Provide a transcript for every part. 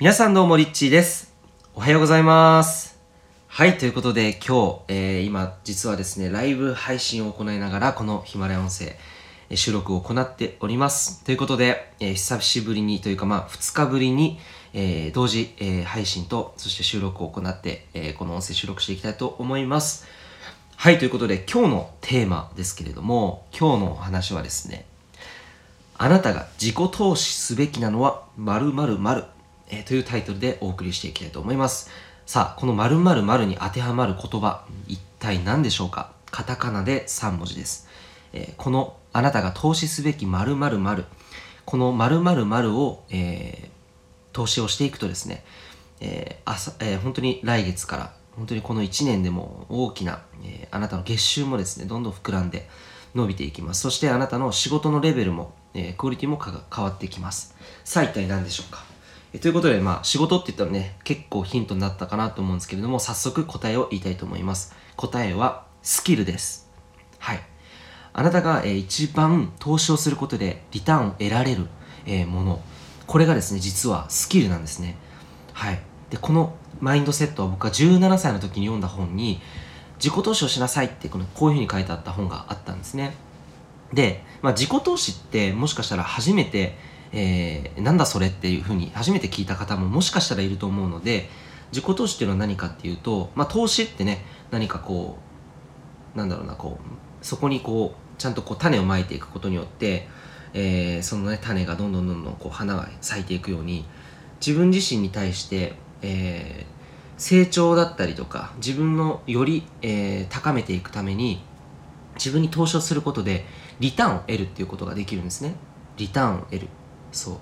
皆さんどうもリッチーです。おはようございます。はい、ということで今日、えー今実はですね、ライブ配信を行いながらこのヒマラヤ音声、え収録を行っております。ということで、えー久しぶりにというかまあ2日ぶりに、えー同時、え配信とそして収録を行って、えこの音声収録していきたいと思います。はい、ということで今日のテーマですけれども、今日のお話はですね、あなたが自己投資すべきなのは〇〇〇、えーというタイトルでお送りしていきたいと思います。さあ、この〇〇〇に当てはまる言葉、一体何でしょうか？カタカナで3文字です。えーこのあなたが投資すべき〇〇〇、この〇〇〇を、えー投資をしていくとですね、えー朝えー本当に来月から本当にこの1年でも大きな、えーあなたの月収もですねどんどん膨らんで伸びていきます。そしてあなたの仕事のレベルも、えークオリティも変わってきます。さあ一体何でしょうか、えということでまあ仕事って言ったらね結構ヒントになったかなと思うんですけれども早速答えを言いたいと思います。答えはスキルです。はい。あなたが、えー一番投資をすることでリターンを得られる、えーもの。これがですね実はスキルなんですね。はい。でこのマインドセットは僕が17歳の時に読んだ本に自己投資をしなさいってこのこういうふうに書いてあった本があったんですね。で、まあ、自己投資ってもしかしたら初めて、えーなんだそれっていうふうに初めて聞いた方ももしかしたらいると思うので自己投資っていうのは何かっていうと、まあ、投資ってね何かこうなんだろうなこうそこにこうちゃんとこう種をまいていくことによって、えーそのね種がどんどんどんどんこう花が咲いていくように自分自身に対して、えー成長だったりとか自分のより、えー高めていくために自分に投資をすることでリターンを得るっていうことができるんですね。リターンを得る。そう。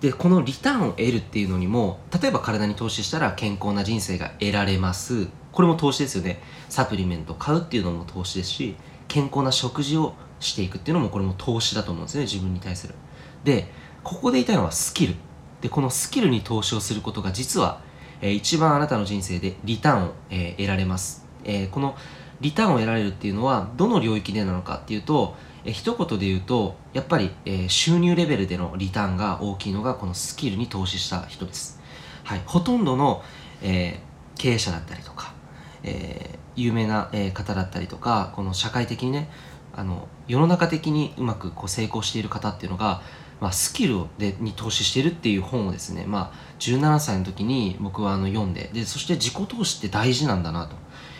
でこのリターンを得るっていうのにも例えば体に投資したら健康な人生が得られます。これも投資ですよね。サプリメントを買うっていうのも投資ですし健康な食事をしていくっていうのもこれも投資だと思うんですね自分に対する。でここで言いたいのはスキル。でこのスキルに投資をすることが実は、えー一番あなたの人生でリターンを、えー得られます、えーこのリターンを得られるっていうのはどの領域でなのかっていうと、え一言で言うとやっぱり、えー収入レベルでのリターンが大きいのがこのスキルに投資した人です、はい、ほとんどの、えー経営者だったりとか、えー有名な、え方だったりとかこの社会的にねあの世の中的にうまくこう成功している方っていうのが、まあ、スキルでに投資してるっていう本をですね、まあ、17歳の時に僕はあの読んででそして自己投資って大事なんだなと、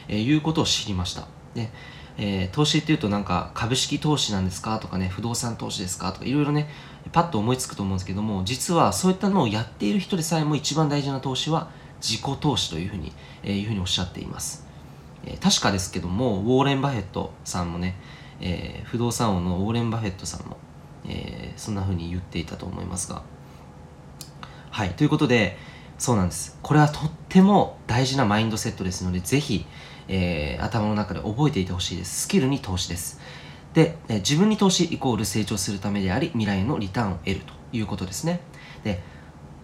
えいうことを知りました。で、えー投資っていうとなんか株式投資なんですかとかね不動産投資ですかとかいろいろねパッと思いつくと思うんですけども実はそういったのをやっている人でさえも一番大事な投資は自己投資というふうに、えーいうふうにおっしゃっています。えー確かですけどもウォーレン・バフェットさんもね、えー不動産王のウォーレン・バフェットさんも、えーそんな風に言っていたと思いますが。はいということでそうなんです。これはとっても大事なマインドセットですのでぜひ、えー頭の中で覚えていてほしいです。スキルに投資です。で、えー自分に投資イコール成長するためであり未来のリターンを得るということですね。で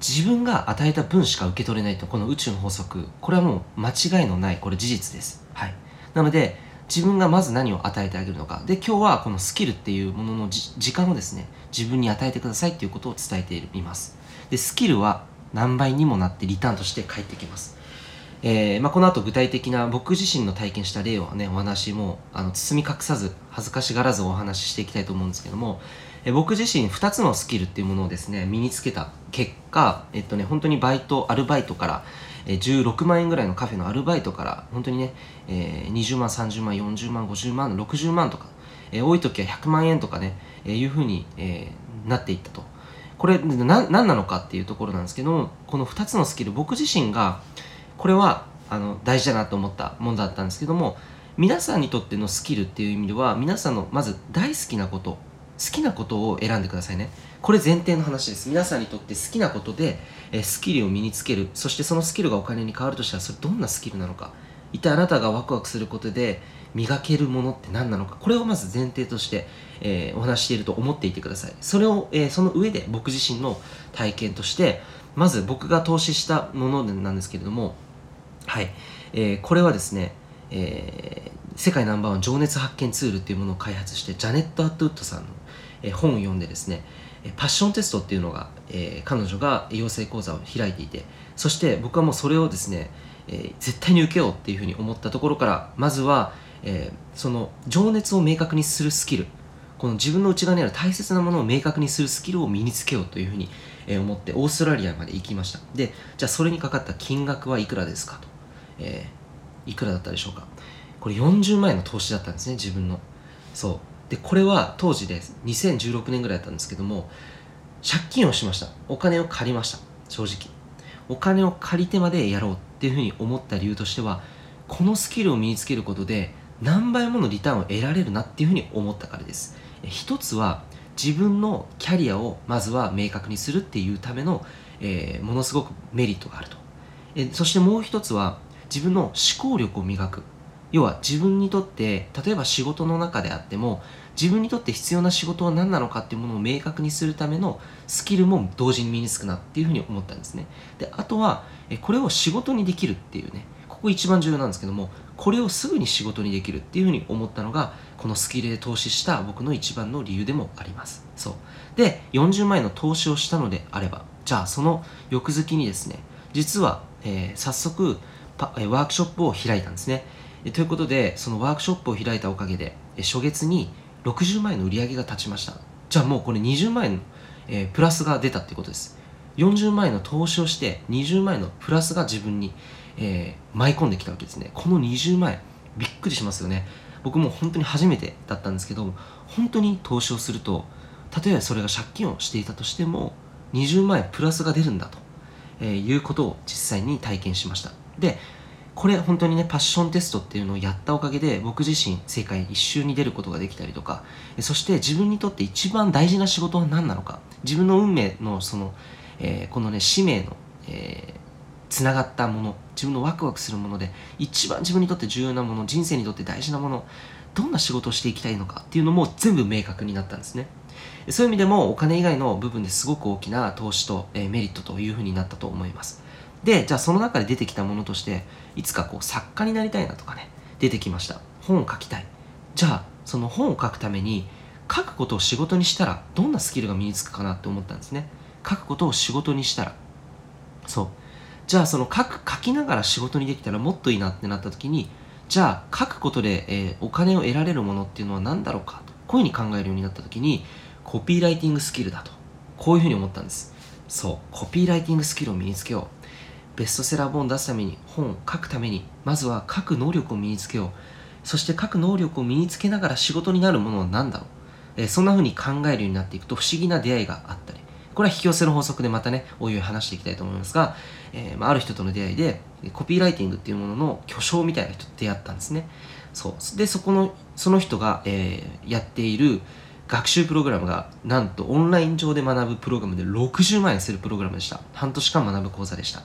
自分が与えた分しか受け取れないとこの宇宙の法則。これはもう間違いのないこれ事実です。はい。なので自分がまず何を与えてあげるのか。で今日はこのスキルっていうもののじ時間をですね自分に与えてくださいっていうことを伝えています。でスキルは何倍にもなってリターンとして返ってきます。えーまあ、この後具体的な僕自身の体験した例をねお話もあの包み隠さず恥ずかしがらずお話ししていきたいと思うんですけども、えー僕自身2つのスキルっていうものをですね身につけた結果えっとね本当にバイトアルバイトから、えー16万円ぐらいのカフェのアルバイトから本当にね、えー20万30万40万50万60万とか、えー多い時は100万円とかね、えーいうふうに、えーなっていったと。これな何なのかっていうところなんですけどもこの2つのスキル僕自身がこれはあの大事だなと思ったものだったんですけども皆さんにとってのスキルっていう意味では皆さんのまず大好きなこと好きなことを選んでくださいね。これ前提の話です。皆さんにとって好きなことで、えスキルを身につける。そしてそのスキルがお金に変わるとしたらそれどんなスキルなのか。一体あなたがワクワクすることで磨けるものって何なのか。これをまず前提として、えーお話ししていると思っていてください。それを、えーその上で僕自身の体験としてまず僕が投資したものなんですけれどもはい、えーこれはですね、えー世界ナンバーワン情熱発見ツールっていうものを開発してジャネット・アットウッドさんの、えー本を読んでですねパッションテストっていうのが、えー、彼女が養成講座を開いていてそして僕はもうそれをですね、えー、絶対に受けようっていうふうに思ったところからまずは、えー、その情熱を明確にするスキルこの自分の内側にある大切なものを明確にするスキルを身につけようというふうに、思ってオーストラリアまで行きました。でじゃあそれにかかった金額はいくらですかと、えいくらだったでしょうか？これ40万円の投資だったんですね自分の。そう。でこれは当時で2016年ぐらいだったんですけども借金をしました。お金を借りました。正直。お金を借りてまでやろうっていうふうに思った理由としてはこのスキルを身につけることで何倍ものリターンを得られるなっていうふうに思ったからです。一つは自分のキャリアをまずは明確にするっていうための、えー、ものすごくメリットがあると。えそしてもう一つは自分の思考力を磨く。要は自分にとって例えば仕事の中であっても自分にとって必要な仕事は何なのかっていうものを明確にするためのスキルも同時に身につくなっていうふうに思ったんですね。であとはこれを仕事にできるっていうねここ一番重要なんですけどもこれをすぐに仕事にできるっていうふうに思ったのがこのスキルで投資した僕の一番の理由でもあります。そう。で40万円の投資をしたのであればじゃあその翌月にですね実は、えー、早速ワークショップを開いたんですね。ということでそのワークショップを開いたおかげで初月に60万円の売り上げが立ちました。じゃあもうこれ20万円の、えー、プラスが出たっていうことです。40万円の投資をして20万円のプラスが自分に、えー、舞い込んできたわけですね。この20万円びっくりしますよね。僕も本当に初めてだったんですけど本当に投資をすると例えばそれが借金をしていたとしても20万円プラスが出るんだと、えー、いうことを実際に体験しました。でこれ本当にねパッションテストっていうのをやったおかげで僕自身世界一周に出ることができたりとかそして自分にとって一番大事な仕事は何なのか自分の運命のその、えー、このね使命の、えー、つながったもの自分のワクワクするもので一番自分にとって重要なもの人生にとって大事なものどんな仕事をしていきたいのかっていうのも全部明確になったんですね。そういう意味でもお金以外の部分ですごく大きな投資と、えー、メリットというふうになったと思います。でじゃあその中で出てきたものとしていつかこう作家になりたいなとかね出てきました。本を書きたい。じゃあその本を書くために書くことを仕事にしたらどんなスキルが身につくかなって思ったんですね。書くことを仕事にしたら。そう。じゃあその書く書きながら仕事にできたらもっといいなってなった時にじゃあ書くことで、えー、お金を得られるものっていうのは何だろうかとこういうふうに考えるようになった時にコピーライティングスキルだとこういうふうに思ったんです。そう。コピーライティングスキルを身につけよう。ベストセラー本を出すために本を書くためにまずは書く能力を身につけよう。そして書く能力を身につけながら仕事になるものは何だろう、えー、そんな風に考えるようになっていくと不思議な出会いがあったり。これは引き寄せの法則でまたねおいおい話していきたいと思いますが、えー、まあ、ある人との出会いでコピーライティングっていうものの巨匠みたいな人と出会ったんですね。そう。でそこのその人が、えー、やっている学習プログラムがなんとオンライン上で学ぶプログラムで60万円するプログラムでした。半年間学ぶ講座でした。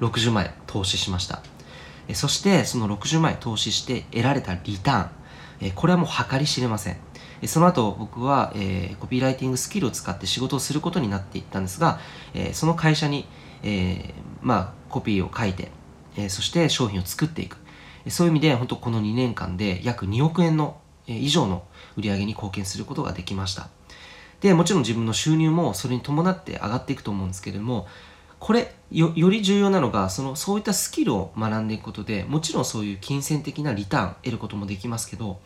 60万円投資しました。そしてその60万円投資して得られたリターン。これはもう計り知れません。その後僕は、え、コピーライティングスキルを使って仕事をすることになっていったんですが、え、その会社に、え、まあ、コピーを書いて、えそして商品を作っていく。そういう意味で本当この2年間で約2億円の、え以上の売り上げに貢献することができました。でもちろん自分の収入もそれに伴って上がっていくと思うんですけれどもこれより重要なのがそのそういったスキルを学んでいくことでもちろんそういう金銭的なリターン得ることもできますけど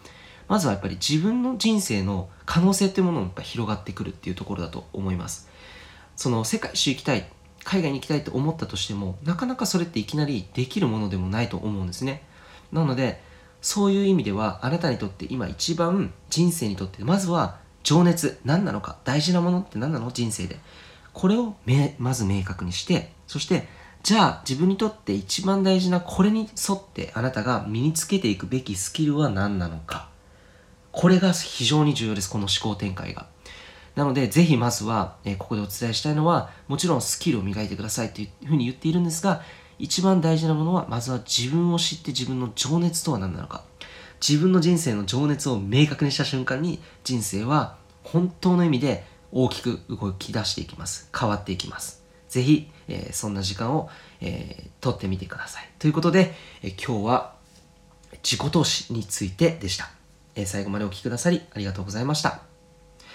まずはやっぱり自分の人生の可能性っていうものも広がってくるっていうところだと思います。その世界一周行きたい海外に行きたいと思ったとしてもなかなかそれっていきなりできるものでもないと思うんですね。なのでそういう意味ではあなたにとって今一番人生にとってまずは情熱何なのか大事なものって何なの？人生で。これをめまず明確にしてそしてじゃあ自分にとって一番大事なこれに沿ってあなたが身につけていくべきスキルは何なのか。これが非常に重要ですこの思考展開が。なのでぜひまずは、え、ここでお伝えしたいのはもちろんスキルを磨いてくださいというふうに言っているんですが一番大事なものはまずは自分を知って自分の情熱とは何なのか。自分の人生の情熱を明確にした瞬間に人生は本当の意味で大きく動き出していきます。変わっていきます。ぜひ、えー、そんな時間を、えー、取ってみてください。ということで、えー、今日は自己投資についてでした。え最後までお聴きくださりありがとうございました。